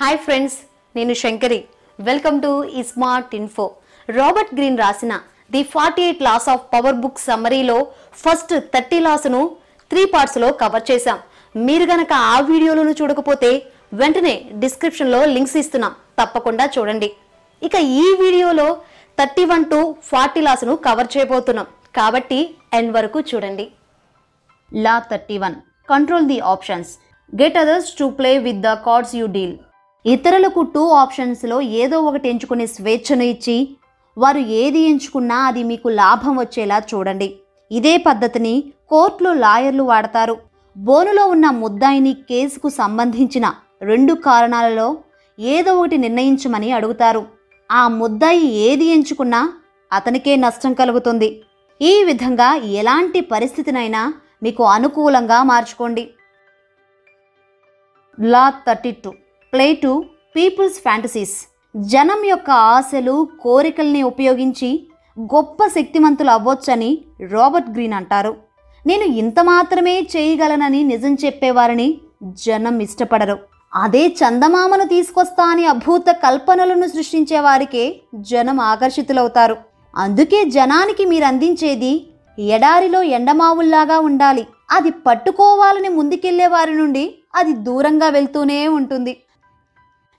Hi friends నేను Shankari. Welcome to ఈ smart info Robert green రాసిన the forty eight laws of power book సమ్మరీలో first thirty లాస్ను three పార్ట్స్లో cover చేశాం. మీరు గనక ఆ వీడియోలను చూడకపోతే వెంటనే డిస్క్రిప్షన్లో లింక్స్ ఇస్తున్నాం. తప్పకుండా చూడండి. ఇక ఈ వీడియోలో థర్టీ వన్ టు ఫార్టీ లాస్ను కవర్ చేయబోతున్నాం. కాబట్టి ఎండ్ వరకు చూడండి. Law thirty one control the options get others to play with the cards you deal ఇతరులకు టూ ఆప్షన్స్లో ఏదో ఒకటి ఎంచుకునే స్వేచ్ఛను ఇచ్చి వారు ఏది ఎంచుకున్నా అది మీకు లాభం వచ్చేలా చూడండి. ఇదే పద్ధతిని కోర్టులో లాయర్లు వాడతారు. బోనులో ఉన్న ముద్దాయిని కేసుకు సంబంధించిన రెండు కారణాలలో ఏదో ఒకటి నిర్ణయించమని అడుగుతారు. ఆ ముద్దాయి ఏది ఎంచుకున్నా అతనికే నష్టం కలుగుతుంది. ఈ విధంగా ఎలాంటి పరిస్థితినైనా మీకు అనుకూలంగా మార్చుకోండి. Law thirty two play to people's fantasies. జనం యొక్క ఆశలు కోరికల్ని ఉపయోగించి గొప్ప శక్తిమంతులు అవ్వొచ్చని రాబర్ట్ గ్రీన్ అంటారు. నేను ఇంత మాత్రమే చేయగలనని నిజం చెప్పేవారిని జనం ఇష్టపడరు. అదే చందమామను తీసుకొస్తా అని అభూత కల్పనలను సృష్టించే వారికే జనం ఆకర్షితులవుతారు. అందుకే జనానికి మీరు అందించేది ఎడారిలో ఎండమావుల్లాగా ఉండాలి. అది పట్టుకోవాలని ముందుకెళ్ళే వారి నుండి అది దూరంగా వెళ్తూనే ఉంటుంది.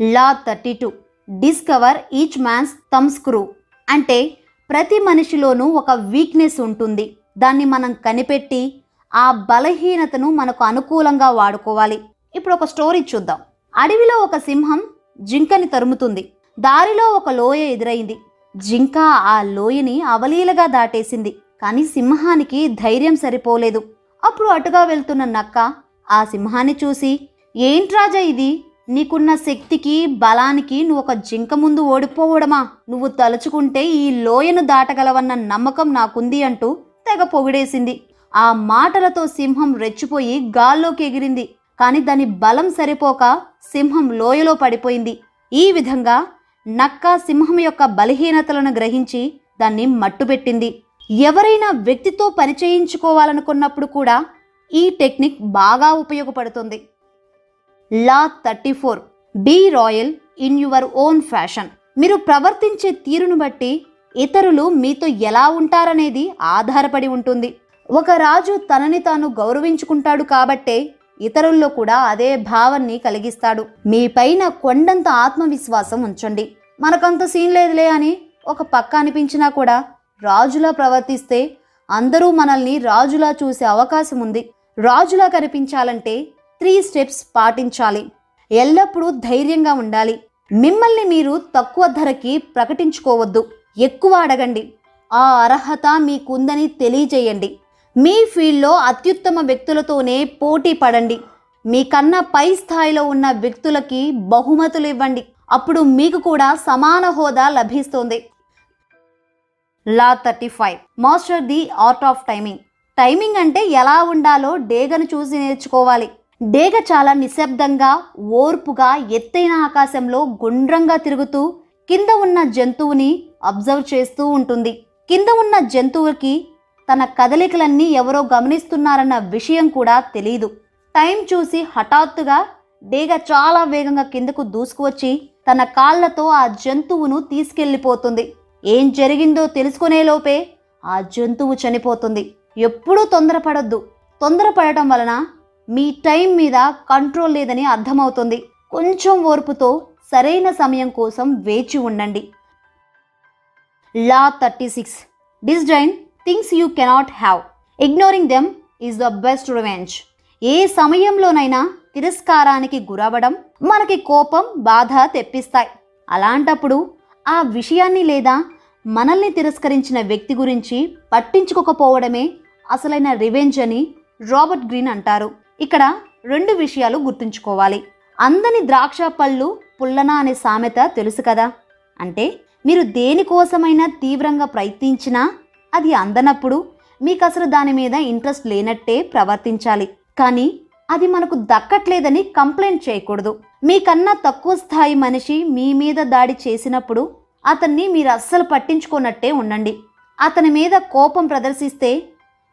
Law thirty two. Discover each man's thumbscrew అంటే ప్రతి మనిషిలోనూ ఒక వీక్నెస్ ఉంటుంది. దాన్ని మనం కనిపెట్టి ఆ బలహీనతను మనకు అనుకూలంగా వాడుకోవాలి. ఇప్పుడు ఒక స్టోరీ చూద్దాం. అడవిలో ఒక సింహం జింకని తరుముతుంది. దారిలో ఒక లోయ ఎదురైంది. జింక ఆ లోయని అవలీలగా దాటేసింది. కానీ సింహానికి ధైర్యం సరిపోలేదు. అప్పుడు అటుగా వెళ్తున్న నక్క ఆ సింహాన్ని చూసి ఏంట్రాజా ఇది? నీకున్న శక్తికి బలానికి నువ్వు ఒక జింక ముందు ఓడిపోవడమా? నువ్వు తలుచుకుంటే ఈ లోయను దాటగలవన్న నమ్మకం నాకుంది అంటూ తెగ పొగిడేసింది. ఆ మాటలతో సింహం రెచ్చిపోయి గాల్లోకి ఎగిరింది. కానీ దాని బలం సరిపోక సింహం లోయలో పడిపోయింది. ఈ విధంగా నక్క సింహం యొక్క బలహీనతలను గ్రహించి దాన్ని మట్టుబెట్టింది. ఎవరైనా వ్యక్తితో పని చేయించుకోవాలనుకున్నప్పుడు కూడా ఈ టెక్నిక్ బాగా ఉపయోగపడుతుంది. Law thirty four. Be royal in your own fashion. మీరు ప్రవర్తించే తీరును బట్టి ఇతరులు మీతో ఎలా ఉంటారనేది ఆధారపడి ఉంటుంది. ఒక రాజు తనని తాను గౌరవించుకుంటాడు కాబట్టే ఇతరుల్లో కూడా అదే భావాన్ని కలిగిస్తాడు. మీ పైన కొండంత ఆత్మవిశ్వాసం ఉంచండి. మనకంత సీన్ లేదులే అని ఒక పక్క అనిపించినా కూడా రాజులా ప్రవర్తిస్తే అందరూ మనల్ని రాజులా చూసే అవకాశం ఉంది. రాజులా కనిపించాలంటే త్రీ స్టెప్స్ పాటించాలి. ఎల్లప్పుడూ ధైర్యంగా ఉండాలి. మిమ్మల్ని మీరు తక్కువ ధరకి ప్రకటించుకోవద్దు. ఎక్కువ అడగండి. ఆ అర్హత మీకుందని తెలియజేయండి. మీ ఫీల్డ్లో అత్యుత్తమ వ్యక్తులతోనే పోటీ పడండి. మీకన్నా పై స్థాయిలో ఉన్న వ్యక్తులకి బహుమతులు ఇవ్వండి. అప్పుడు మీకు కూడా సమాన హోదా లభిస్తుంది. Law thirty five. Master the art of timing. Timing అంటే ఎలా ఉండాలో డేగను చూసి నేర్చుకోవాలి. డేగ చాలా నిశ్శబ్దంగా ఓర్పుగా ఎత్తైన ఆకాశంలో గుండ్రంగా తిరుగుతూ కింద ఉన్న జంతువుని అబ్జర్వ్ చేస్తూ ఉంటుంది. కింద ఉన్న జంతువుకి తన కదలికలన్నీ ఎవరో గమనిస్తున్నారన్న విషయం కూడా తెలియదు టైం చూసి హఠాత్తుగా డేగ చాలా వేగంగా కిందకు దూసుకువచ్చి తన కాళ్ళతో ఆ జంతువును తీసుకెళ్ళిపోతుంది ఏం జరిగిందో తెలుసుకునేలోపే ఆ జంతువు చనిపోతుంది. ఎప్పుడూ తొందరపడొద్దు. తొందరపడటం వలన మీ టైం మీద కంట్రోల్ లేదని అర్థమవుతుంది. కొంచెం ఓర్పుతో సరైన సమయం కోసం వేచి ఉండండి. Law thirty six. Disdain things you cannot have. Ignoring them is the best revenge. ఏ సమయంలోనైనా తిరస్కారానికి గురవడం మనకి కోపం బాధ తెప్పిస్తాయి. అలాంటప్పుడు ఆ విషయాన్ని లేదా మనల్ని తిరస్కరించిన వ్యక్తి గురించి పట్టించుకోకపోవడమే అసలైన రివెంజ్ అని రాబర్ట్ గ్రీన్ అంటారు. ఇక్కడ రెండు విషయాలు గుర్తుంచుకోవాలి. అందని ద్రాక్ష పళ్ళు పుల్లన అనే సామెత తెలుసు కదా. అంటే మీరు దేనికోసమైనా తీవ్రంగా ప్రయత్నించినా అది అందనప్పుడు మీకు అసలు దాని మీద ఇంట్రెస్ట్ లేనట్టే ప్రవర్తించాలి. కానీ అది మనకు దక్కట్లేదని కంప్లైంట్ చేయకూడదు. మీకన్నా తక్కువ స్థాయి మనిషి మీ మీద దాడి చేసినప్పుడు అతన్ని మీరు అస్సలు పట్టించుకోనట్టే ఉండండి. అతని మీద కోపం ప్రదర్శిస్తే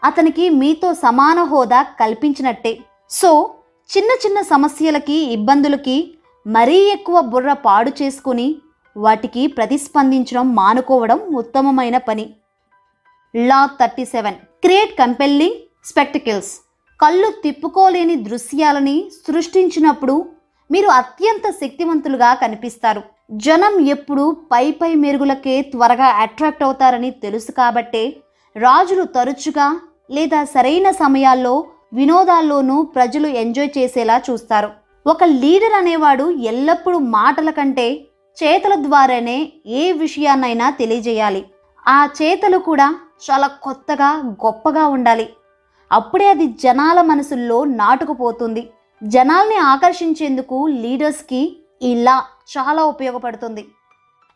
అతనికి మీతో సమాన హోదా కల్పించినట్టే. సో చిన్న చిన్న సమస్యలకి ఇబ్బందులకి మరీ ఎక్కువ బుర్ర పాడు చేసుకుని వాటికి ప్రతిస్పందించడం మానుకోవడం ఉత్తమమైన పని. Law thirty seven. Create compelling spectacles. కళ్ళు తిప్పుకోలేని దృశ్యాలని సృష్టించినప్పుడు మీరు అత్యంత శక్తివంతులుగా కనిపిస్తారు. జనం ఎప్పుడు పై పై మెరుగులకే త్వరగా అట్రాక్ట్ అవుతారని తెలుసు కాబట్టే రాజులు తరచుగా లేదా సరైన సమయాల్లో వినోదాల్లోనూ ప్రజలు ఎంజాయ్ చేసేలా చూస్తారు. ఒక లీడర్ అనేవాడు ఎల్లప్పుడూ మాటల కంటే చేతల ద్వారానే ఏ విషయాన్నైనా తెలియజేయాలి. ఆ చేతలు కూడా చాలా కొత్తగా గొప్పగా ఉండాలి. అప్పుడే అది జనాల మనసుల్లో నాటుకుపోతుంది. జనాల్ని ఆకర్షించేందుకు లీడర్స్కి ఈ లా చాలా ఉపయోగపడుతుంది.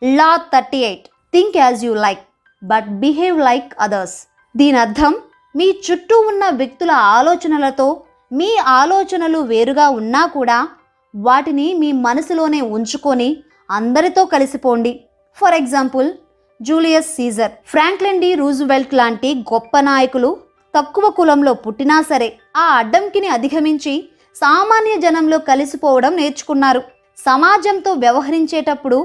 Law thirty eight think as you like but behave like others. దీని అర్థం మీ చుట్టూ ఉన్న వ్యక్తుల ఆలోచనలతో మీ ఆలోచనలు వేరుగా ఉన్నా కూడా వాటిని మీ మనసులోనే ఉంచుకొని అందరితో కలిసిపోండి. For example Julius Caesar Franklin D Roosevelt లాంటి గొప్ప నాయకులు తక్కువ కులంలో పుట్టినా సరే ఆ అడ్డంకిని అధిగమించి సామాన్య జనంలో కలిసిపోవడం నేర్చుకున్నారు. సమాజంతో వ్యవహరించేటప్పుడు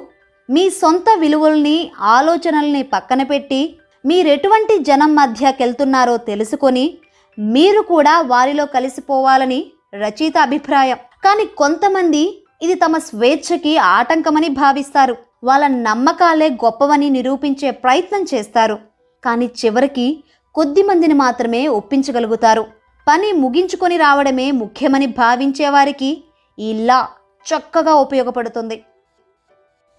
మీ సొంత విలువల్ని ఆలోచనల్ని పక్కన పెట్టి మీరెటువంటి జనం మధ్యకెళ్తున్నారో తెలుసుకొని మీరు కూడా వారిలో కలిసిపోవాలని రచయిత అభిప్రాయం. కానీ కొంతమంది ఇది తమ స్వేచ్ఛకి ఆటంకమని భావిస్తారు. వాళ్ళ నమ్మకాలే గొప్పవని నిరూపించే ప్రయత్నం చేస్తారు. కానీ చివరికి కొద్దిమందిని మాత్రమే ఒప్పించగలుగుతారు. పని ముగించుకొని రావడమే ముఖ్యమని భావించేవారికి ఈ లా చక్కగా ఉపయోగపడుతుంది.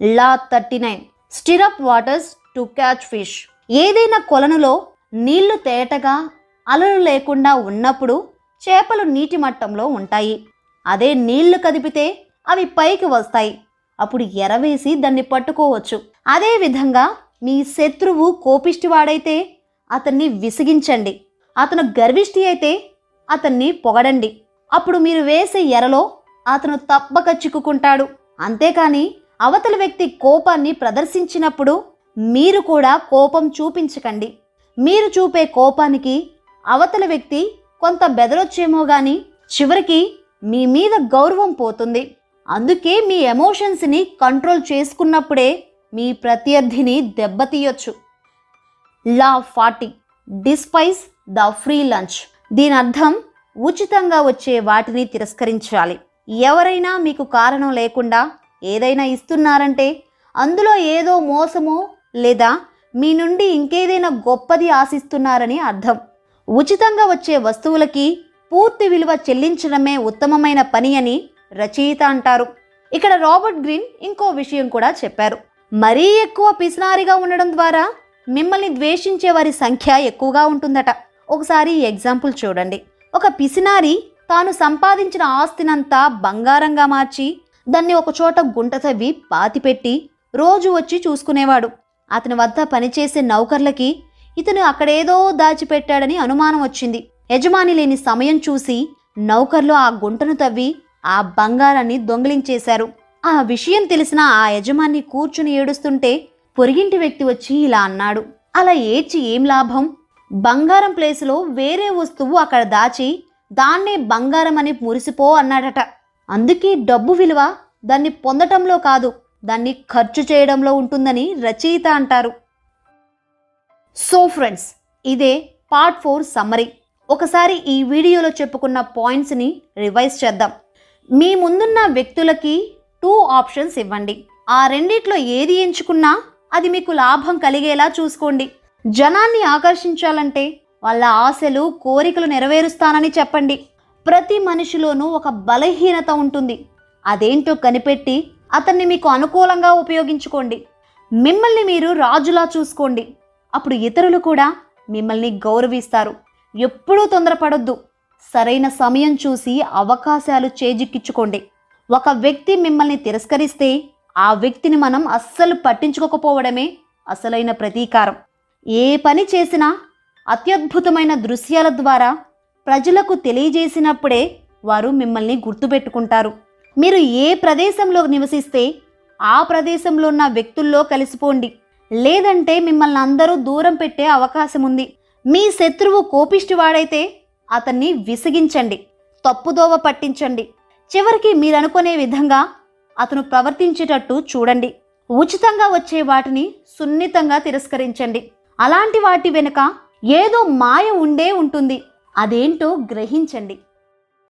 Law thirty nine. Stir up waters to catch fish. ఏదైనా కొలనులో నీళ్ళు తేటగా అలలు లేకుండా ఉన్నప్పుడు చేపలు నీటి మట్టంలో ఉంటాయి. అదే నీళ్ళు కదిపితే అవి పైకి వస్తాయి. అప్పుడు ఎరవేసి దాన్ని పట్టుకోవచ్చు. అదే విధంగా మీ శత్రువు కోపిష్టివాడైతే అతన్ని విసిగించండి. అతను గర్విష్టి అయితే అతన్ని పొగడండి. అప్పుడు మీరు వేసే ఎరలో అతను తప్పక చిక్కుకుంటాడు. అంతేకాని అవతలి వ్యక్తి కోపాన్ని ప్రదర్శించినప్పుడు మీరు కూడా కోపం చూపించకండి. మీరు చూపే కోపానికి అవతల వ్యక్తి కొంత బెదరొచ్చేమో గాని చివరికి మీ మీద గౌరవం పోతుంది. అందుకే మీ ఎమోషన్స్ని కంట్రోల్ చేసుకున్నప్పుడే మీ ప్రత్యర్థిని దెబ్బతీయొచ్చు. Law forty despise the free lunch. దీని అర్థం ఉచితంగా వచ్చే వాటిని తిరస్కరించాలి. ఎవరైనా మీకు కారణం లేకుండా ఏదైనా ఇస్తున్నారంటే అందులో ఏదో మోసమో లేదా మీ నుండి ఇంకేదైనా గొప్పది ఆశిస్తున్నారని అర్థం. ఉచితంగా వచ్చే వస్తువులకి పూర్తి విలువ చెల్లించడమే ఉత్తమమైన పని అని రచయిత అంటారు. ఇక్కడ రాబర్ట్ గ్రీన్ ఇంకో విషయం కూడా చెప్పారు. మరీ ఎక్కువ పిసినారిగా ఉండడం ద్వారా మిమ్మల్ని ద్వేషించే వారి సంఖ్య ఎక్కువగా ఉంటుందట. ఒకసారి ఎగ్జాంపుల్ చూడండి. ఒక పిసినారి తాను సంపాదించిన ఆస్తినంతా బంగారంగా మార్చి దాన్ని ఒకచోట గుంట తవ్వి పాతిపెట్టి రోజు వచ్చి చూసుకునేవాడు. అతని వద్ద పనిచేసే నౌకర్లకి ఇతను అక్కడేదో దాచిపెట్టాడని అనుమానం వచ్చింది. యజమాని లేని సమయం చూసి నౌకర్లు ఆ గుంటను తవ్వి ఆ బంగారాన్ని దొంగిలించేశారు. ఆ విషయం తెలిసిన ఆ యజమాని కూర్చుని ఏడుస్తుంటే పొరిగింటి వ్యక్తి వచ్చి ఇలా అన్నాడు. అలా ఏడ్చి ఏం లాభం? బంగారం ప్లేసులో వేరే వస్తువు అక్కడ దాచి దాన్నే బంగారం అని మురిసిపో అన్నాడట. అందుకే డబ్బు విలువ దాన్ని పొందటంలో కాదు. దాన్ని ఖర్చు చేయడంలో ఉంటుందని రచయిత అంటారు. సో ఫ్రెండ్స్ ఇదే పార్ట్ ఫోర్ సమ్మరీ ఒకసారి ఈ వీడియోలో చెప్పుకున్న పాయింట్స్ని రివైజ్ చేద్దాం. మీ ముందున్న వ్యక్తులకి టూ ఆప్షన్స్ ఇవ్వండి. ఆ రెండిట్లో ఏది ఎంచుకున్నా అది మీకు లాభం కలిగేలా చూసుకోండి. జనాన్ని ఆకర్షించాలంటే వాళ్ళ ఆశలు కోరికలు నెరవేరుస్తానని చెప్పండి. ప్రతి మనిషిలోనూ ఒక బలహీనత ఉంటుంది. అదేంటో కనిపెట్టి అతన్ని మీకు అనుకూలంగా ఉపయోగించుకోండి. మిమ్మల్ని మీరు రాజులా చూసుకోండి. అప్పుడు ఇతరులు కూడా మిమ్మల్ని గౌరవిస్తారు. ఎప్పుడూ తొందరపడొద్దు. సరైన సమయం చూసి అవకాశాలు చేజిక్కించుకోండి. ఒక వ్యక్తి మిమ్మల్ని తిరస్కరిస్తే ఆ వ్యక్తిని మనం అస్సలు పట్టించుకోకపోవడమే అసలైన ప్రతీకారం. ఏ పని చేసినా అత్యద్భుతమైన దృశ్యాల ద్వారా ప్రజలకు తెలియజేసినప్పుడే వారు మిమ్మల్ని గుర్తుపెట్టుకుంటారు. మీరు ఏ ప్రదేశంలో నివసిస్తే ఆ ప్రదేశంలో ఉన్న వ్యక్తుల్లో కలిసిపోండి. లేదంటే మిమ్మల్ని అందరూ దూరం పెట్టే అవకాశం ఉంది మీ శత్రువు కోపిష్టివాడైతే అతన్ని విసిగించండి. తప్పుదోవ పట్టించండి. చివరికి మీరు అనుకునే విధంగా అతను ప్రవర్తించేటట్టు చూడండి. ఉచితంగా వచ్చే వాటిని సున్నితంగా తిరస్కరించండి. అలాంటి వాటి వెనుక ఏదో మాయ ఉండే ఉంటుంది. అదేంటో గ్రహించండి.